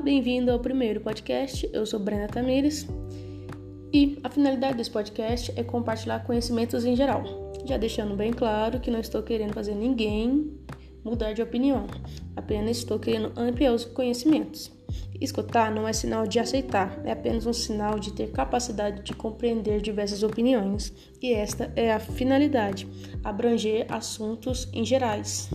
bem-vindo ao primeiro podcast. Eu sou Brenda Tamires e a finalidade desse podcast é compartilhar conhecimentos em geral, já deixando bem claro que não estou querendo fazer ninguém mudar de opinião, apenas estou querendo ampliar os conhecimentos. Escutar não é sinal de aceitar, é apenas um sinal de ter capacidade de compreender diversas opiniões, e esta é a finalidade: abranger assuntos em gerais.